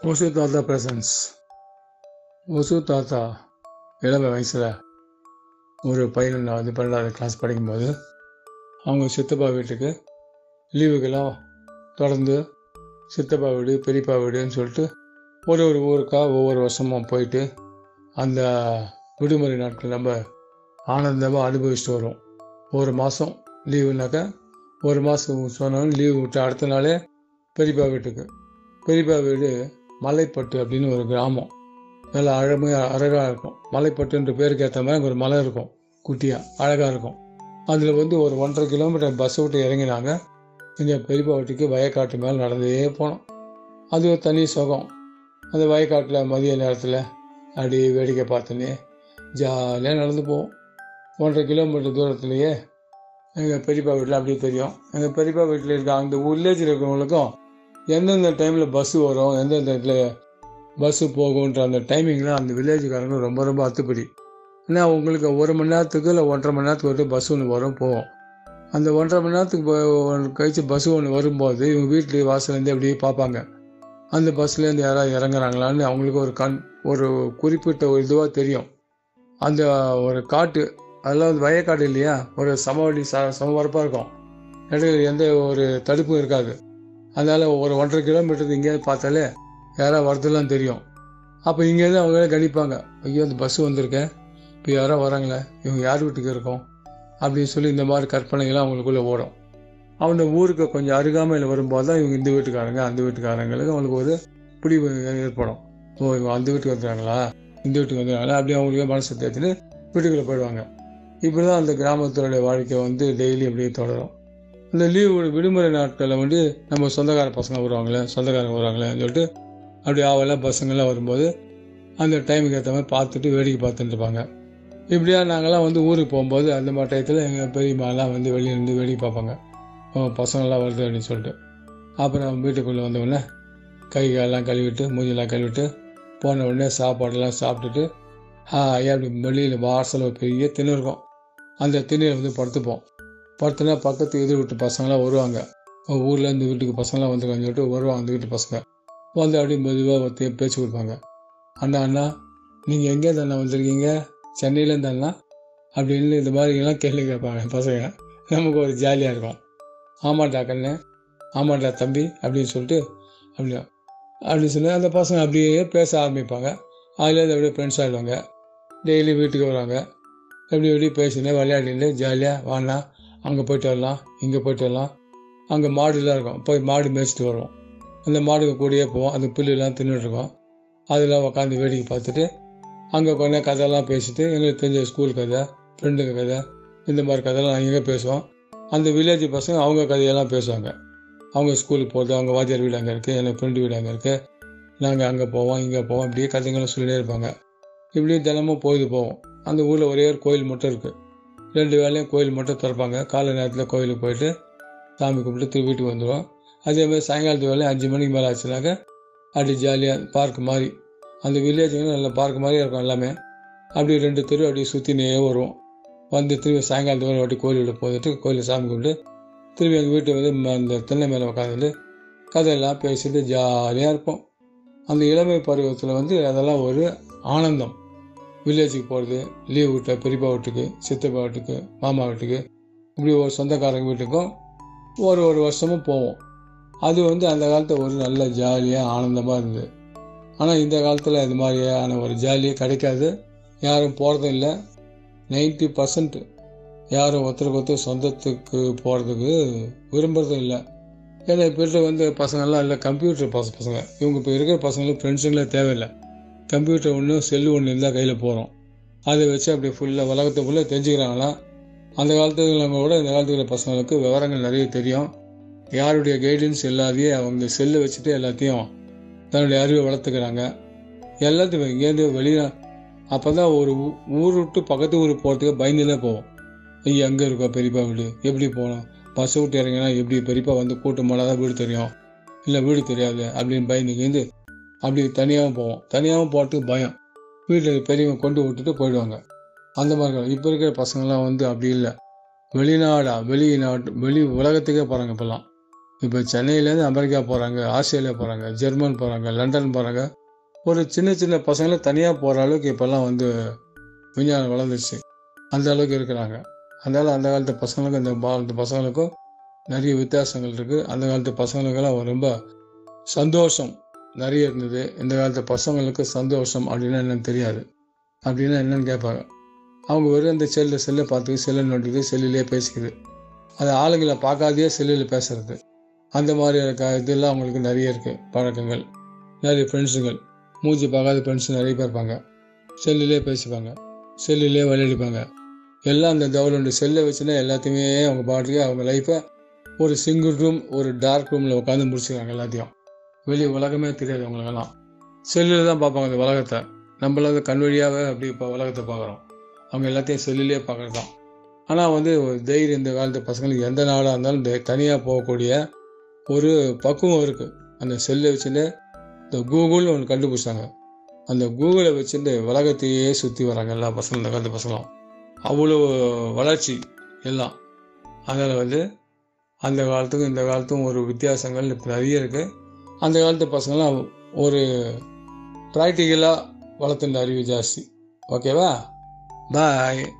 கதை தாத்தா பிரசன்ஸ் ஒசு தாத்தா இளம வயசில் ஒரு பையனாவது பன்னெண்டாவது கிளாஸ் படிக்கும்போது அவங்க சித்தப்பா வீட்டுக்கு லீவுக்கெல்லாம் தொடர்ந்து சித்தப்பா வீடு பெரியப்பா வீடுன்னு சொல்லிட்டு ஒரு ஒரு ஊருக்கா ஒவ்வொரு வருஷமும் போயிட்டு அந்த விடுமுறை நாட்கள் நம்ம ஆனந்தமாக அனுபவிச்சுட்டு வருவோம் ஒரு மாதம் லீவுனாக்கா ஒரு மாதம் சொன்னோன்னு லீவு விட்டு அடுத்த நாளே பெரியப்பா வீட்டுக்கு. பெரியப்பா வீடு மலைப்பட்டு அப்படின்னு ஒரு கிராமம். நல்லா அழமையாக அழகாக இருக்கும். மலைப்பட்டுன்ற பேருக்கு ஏற்ற மாதிரி அங்கே ஒரு மலை இருக்கும். குட்டியாக அழகாக இருக்கும். அதில் வந்து ஒரு ஒன்றரை கிலோமீட்டர் பஸ் விட்டு இறங்கினாங்க. இங்கே பெரியப்பா வீட்டுக்கு வயக்காட்டு மேலே நடந்தே போனோம். அது ஒரு தனி சுகம். அந்த வயக்காட்டில் மதிய நேரத்தில் அப்படி வேடிக்கை பார்த்துனே ஜாலியாக நடந்து போவோம். ஒன்றரை கிலோமீட்டர் தூரத்துலேயே எங்கள் பெரியப்பா வீட்டில் அப்படியே தெரியும். எங்கள் பெரியப்பா வீட்டில் இருக்க அந்த வில்லேஜில் இருக்கிறவங்களுக்கும் எந்தெந்த டைமில் பஸ்ஸு வரும் எந்தெந்த இடத்துல பஸ்ஸு போகுன்ற அந்த டைமிங்கில் அந்த வில்லேஜுக்காரங்க ரொம்ப ரொம்ப அத்துப்படி. ஏன்னா உங்களுக்கு ஒரு மணி நேரத்துக்கு இல்லை ஒன்றரை மணி நேரத்துக்கு ஒரு பஸ் ஒன்று வரும் போகும் அந்த ஒன்றரை மணி நேரத்துக்கு போ- கழிச்சு பஸ் ஒன்று வரும்போது இவங்க வீட்டு வாசலேருந்து அப்படியே பார்ப்பாங்க. அந்த பஸ்லேருந்து யாராவது இறங்குறாங்களான்னு அவங்களுக்கு ஒரு கண் ஒரு குறிப்பிட்ட ஒரு இதுவாக தெரியும். அந்த ஒரு காட்டு அதெல்லாம் வந்து வயக்காடு இல்லையா? ஒரு சமவெளி ச சமபரப்பாக இருக்கும். இடையில எந்த ஒரு தடுப்பும் இருக்காது. அதனால் ஒரு ஒன்றரை கிலோமீட்டருக்கு இங்கேருந்து பார்த்தாலே யாராவது வரதெல்லாம் தெரியும். அப்போ இங்கேருந்து அவங்க கணிப்பாங்க. ஐயோ அந்த பஸ் வந்திருக்கேன் இப்போ யாரோ வராங்களே இவங்க யார் வீட்டுக்கு இருக்கோம்? அப்படின்னு சொல்லி இந்த மாதிரி கற்பனைகள்லாம் அவங்களுக்குள்ளே ஓடும். அவங்க ஊருக்கு கொஞ்சம் அருகாமையில் வரும்போது தான் இவங்க இந்த வீட்டுக்காரங்க அந்த வீட்டுக்காரங்களுக்கு அவங்களுக்கு ஒரு பிடிவு ஏற்படும். ஓ இவங்க அந்த வீட்டுக்கு வந்துடுறாங்களா இந்த வீட்டுக்கு வந்துடுறாங்களா அப்படி அவங்களுக்கு மனசை தேர்த்துட்டு வீட்டுக்குள்ளே போயிடுவாங்க. இப்படி தான் அந்த கிராமத்தோடைய வாழ்க்கை வந்து டெய்லி அப்படியே தொடரும். அந்த லீவு விடுமுறை நாட்களில் வந்து நம்ம சொந்தக்கார பசங்க வருவாங்களே சொந்தக்காரங்க வருவாங்களேன்னு சொல்லிட்டு அப்படி ஆவெல்லாம் பசங்கள்லாம் வரும்போது அந்த டைமுக்கு ஏற்ற மாதிரி பார்த்துட்டு வேடிக்கை பார்த்துட்டு இருப்பாங்க. இப்படியா நாங்கள்லாம் வந்து ஊருக்கு போகும்போது அந்த மாதிரி டயத்தில் எங்கள் பெரியம்மாலாம் வந்து வெளியே இருந்து வேடிக்கை பார்ப்பாங்க. பசங்கள்லாம் வருது அப்படின்னு சொல்லிட்டு. அப்புறம் வீட்டுக்குள்ளே வந்தவுடனே கை காலெல்லாம் கழுவிட்டு மூஞ்சிலாம் கழுவிட்டு போன உடனே சாப்பாடெல்லாம் சாப்பிட்டுட்டு ஹாயா அப்படி வெளியில் வாசல் ஒரு பெரிய திணறு இருக்கும். அந்த திண்ணையில் வந்து படுத்துப்போம். படுத்துனா பக்கத்து எதிர் வீட்டு பசங்களாம் வருவாங்க. ஊரில் இந்த வீட்டுக்கு பசங்களாம் வந்துருக்காங்க சொல்லிட்டு வருவாங்க அந்த வீட்டு பசங்க. வந்து அப்படியே மெதுவாக பேச்சு கொடுப்பாங்க. அண்ணா அண்ணா நீங்கள் எங்கேருந்து அண்ணா வந்திருக்கீங்க? சென்னையிலேருந்து அண்ணா? அப்படின்னு இந்த மாதிரிலாம் கேள்வி கேட்பாங்க பசங்க. நமக்கு ஒரு ஜாலியாக இருக்கும். ஆமாண்டா கண்ணு ஆமாண்டா தம்பி அப்படின்னு சொல்லிட்டு அப்படியா அப்படின்னு சொன்னால் அந்த பசங்க அப்படியே பேச ஆரம்பிப்பாங்க. அதுலேருந்து அப்படியே ஃப்ரெண்ட்ஸ் ஆகிடுவாங்க டெய்லி வீட்டுக்கு வருவாங்க. எப்படி எப்படி பேசினேன் விளையாடிட்டு ஜாலியாக வாண்ணா அங்கே போயிட்டு வரலாம் இங்கே போயிட்டு வரலாம். அங்கே மாடுலாம் இருக்கும். போய் மாடு மேய்ச்சிட்டு வருவோம். அந்த மாடுக்கு கூடயே போவோம். அந்த புல்லுலாம் தின்னுட்ருக்கோம் அதெல்லாம் உட்காந்து வேடிக்கை பார்த்துட்டு அங்கே கொஞ்சம் கதையெல்லாம் பேசிட்டு எங்களுக்கு தெரிஞ்ச ஸ்கூல் கதை ஃப்ரெண்டுங்க கதை இந்த மாதிரி கதையெல்லாம் எங்கே பேசுவோம். அந்த வில்லேஜ் பசங்க அவங்க கதையெல்லாம் பேசுவாங்க. அவங்க ஸ்கூலுக்கு போகிறது அவங்க வாத்தியார் வீடு அங்கே இருக்குது எனக்கு ஃப்ரெண்டு வீடு அங்கே இருக்குது நாங்கள் அங்கே போவோம் இங்கே போவோம் இப்படியே கதைங்களும் சொல்லிட்டே இருப்பாங்க. இப்படியே தினமும் பொழுது போவோம். அந்த ஊரில் ஒரே ஒரு கோயில் மட்டும் இருக்குது ரெண்டு வேளையும் கோயில் மட்டும் திறப்பாங்க. காலை நேரத்தில் கோயிலுக்கு போயிட்டு சாமி கும்பிட்டு திரும்பி வீட்டுக்கு வந்துடுவோம் அதே மாதிரி சாயங்காலத்து வேலையும் அஞ்சு மணிக்கு மேலே ஆச்சுனாக்க அப்படி ஜாலியாக பார்க் மாதிரி அந்த வில்லேஜுங்க நல்ல பார்க் மாதிரியே இருக்கும் எல்லாமே. அப்படியே ரெண்டு தெரு அப்படியே சுற்றினே வருவோம். வந்து திரும்பி சாயங்காலத்து வேலை வாட்டி கோயிலில் போயிட்டு கோயிலில் சாமி கும்பிட்டு திரும்பி எங்கள் வீட்டு வந்து ம- அந்த தென்னை மேலே உட்காந்துட்டு கதையெல்லாம் பேசிட்டு ஜாலியாக இருப்போம். அந்த இளமை பருவத்தில் வந்து அதெல்லாம் ஒரு ஆனந்தம். வில்லேஜுக்கு போகிறது லீவ் வீட்டில் பெரியப்பா வீட்டுக்கு சித்தப்பா வீட்டுக்கு மாமா வீட்டுக்கு இப்படி ஒரு சொந்தக்காரங்க வீட்டுக்கும் ஒரு ஒரு வருஷமும் போவோம். அது வந்து அந்த காலத்தில் ஒரு நல்ல ஜாலியாக ஆனந்தமாக இருந்தது. ஆனால் இந்த காலத்தில் இது மாதிரியான ஒரு ஜாலியே கிடைக்காது. யாரும் போகிறதும் இல்லை. நைன்ட்டி பர்சன்ட் யாரும் ஒருத்தருக்கு ஒருத்தர் சொந்தத்துக்கு போகிறதுக்கு விரும்புறதும் இல்லை. ஏன்னா இப்போ வந்து பசங்கள்லாம் இல்லை கம்ப்யூட்டர் பச பசங்க. இவங்க இப்போ இருக்கிற பசங்களுக்கு ஃப்ரெண்ட்ஸுங்களே தேவையில்லை. கம்ப்யூட்டர் ஒன்று செல்லு ஒன்று இருந்தால் கையில் போகிறோம் அதை வச்சு அப்படியே ஃபுல்லாக உலகத்தை ஃபுல்லாக தெரிஞ்சுக்கிறாங்களா? அந்த காலத்துல கூட இந்த காலத்துல பசங்களுக்கு விவரங்கள் நிறைய தெரியும். யாருடைய கைடன்ஸ் இல்லாதையே அவங்க செல்லை வச்சுட்டு எல்லாத்தையும் தன்னுடைய அறிவை வளர்த்துக்கிறாங்க. எல்லாத்தையும் இங்கேருந்து வெளியில் அப்போ தான் ஒரு ஊ- ஊர் விட்டு பக்கத்து ஊருக்கு போகிறதுக்கு பயந்துலே போவோம். ஐயா அங்கே இருக்கா பெரியப்பா வீடு? எப்படி போகணும்? பஸ் விட்டு இறங்கினா எப்படி பெரியப்பா வந்து கூட்டம் தான் வீடு தெரியும்? இல்லை வீடு தெரியாது அப்படின்னு பயந்துங்கேந்து அப்படி தனியாகவும் போவோம். தனியாகவும் போட்டு பயம். வீட்டில் பெரியவங்க கொண்டு விட்டுட்டு போயிடுவாங்க. அந்த மாதிரி இப்போ இருக்கிற பசங்கள்லாம் வந்து அப்படி இல்லை. வெளிநாடா வெளிநாட்டு வெளி உலகத்துக்கே போகிறாங்க இப்போல்லாம். இப்போ சென்னையிலேருந்து அமெரிக்கா போகிறாங்க ஆஸ்திரேலியா போகிறாங்க ஜெர்மன் போகிறாங்க லண்டன் போகிறாங்க ஒரு சின்ன சின்ன பசங்களை தனியாக போகிற அளவுக்கு இப்போல்லாம் வந்து விஞ்ஞானம் வளர்ந்துருச்சு. அந்த அளவுக்கு இருக்கிறாங்க. அதனால் அந்த காலத்து பசங்களுக்கும் இந்த காலத்து பசங்களுக்கும் நிறைய வித்தியாசங்கள் இருக்குது அந்த காலத்து பசங்களுக்கெல்லாம் ரொம்ப சந்தோஷம். நிறைய இருந்தது. இந்த காலத்து பசங்களுக்கு சந்தோஷம் அப்படின்னா என்னன்னு தெரியாது. அப்படின்னா என்னன்னு கேட்பாங்க. அவங்க வெறும் இந்த செல்லில் செல்லை பார்த்துக்கு செல்லு நோண்டிது செல்லிலே பேசிக்குது. அது ஆளுங்களை பார்க்காதே செல்லில் பேசுறது. அந்த மாதிரி இருக்க இதெல்லாம் அவங்களுக்கு நிறைய இருக்குது பழக்கங்கள். நிறைய ஃப்ரெண்ட்ஸுங்கள் மூஞ்சி பார்க்காத ஃப்ரெண்ட்ஸ் நிறைய பேர் இருப்பாங்க. செல்லிலே பேசிப்பாங்க. செல்லிலே விளையாடிப்பாங்க எல்லாம் அந்த டவுன்லோடு செல்லை வச்சுன்னா எல்லாத்தையுமே அவங்க பாட்டுக்கு அவங்க லைஃப்பை ஒரு சிங்கிள் ரூம் ஒரு டார்க் ரூமில் உட்காந்து முடிச்சுக்கிறாங்க எல்லாத்தையும். வெளி உலகமே தெரியாது அவங்களுக்கெல்லாம். செல்லில் தான் பார்ப்பாங்க அந்த உலகத்தை. நம்மளாவது கண் வழியாகவே அப்படி இப்போ உலகத்தை பார்க்குறோம். அவங்க எல்லாத்தையும் செல்லிலே பார்க்குறது தான் ஆனால் வந்து ஒரு தைரியம் இந்த காலத்து பசங்களுக்கு எந்த நாளாக இருந்தாலும் தனியாக போகக்கூடிய ஒரு பக்குவம் இருக்குது அந்த செல்லை வச்சுட்டு இந்த கூகுள்னு ஒன்று கண்டுபிடிச்சாங்க. அந்த கூகுளை வச்சுட்டு உலகத்தையே சுற்றி வராங்க எல்லா பசங்களும் இந்த காலத்து பசங்களும். அவ்வளோ வளர்ச்சி எல்லாம். அதில் வந்து அந்த காலத்துக்கும் இந்த காலத்துக்கும் ஒரு வித்தியாசங்கள் இப்போ நிறைய இருக்குது அந்த காலத்து பசங்களாம் ஒரு ப்ராக்டிக்கலாக வளர்த்துன்ற அறிவு ஜாஸ்தி. ஓகேவா பாய்